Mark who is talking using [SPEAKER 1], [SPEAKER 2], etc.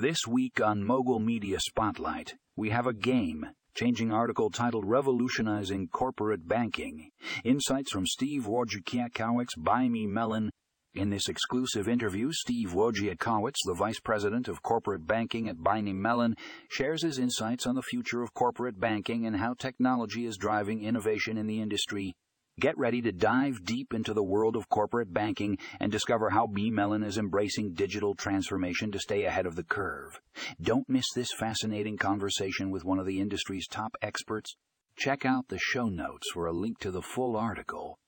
[SPEAKER 1] This week on Mogul Media Spotlight, we have a game changing article titled Revolutionizing Corporate Banking. Insights from Steve Wojciechowicz, BNY Mellon. In this exclusive interview, Steve Wojciechowicz, the Vice President of Corporate Banking at BNY Mellon, shares his insights on the future of corporate banking and how technology is driving innovation in the industry. Get ready to dive deep into the world of corporate banking and discover how BNY Mellon is embracing digital transformation to stay ahead of the curve. Don't miss this fascinating conversation with one of the industry's top experts. Check out the show notes for a link to the full article